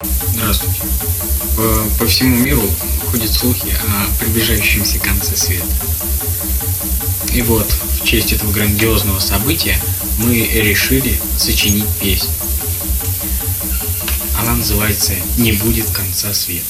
Здравствуйте. По, по всему миру ходят слухи о приближающемся конце света. И вот, в честь этого грандиозного события мы решили сочинить песню. Она называется «Не будет конца света».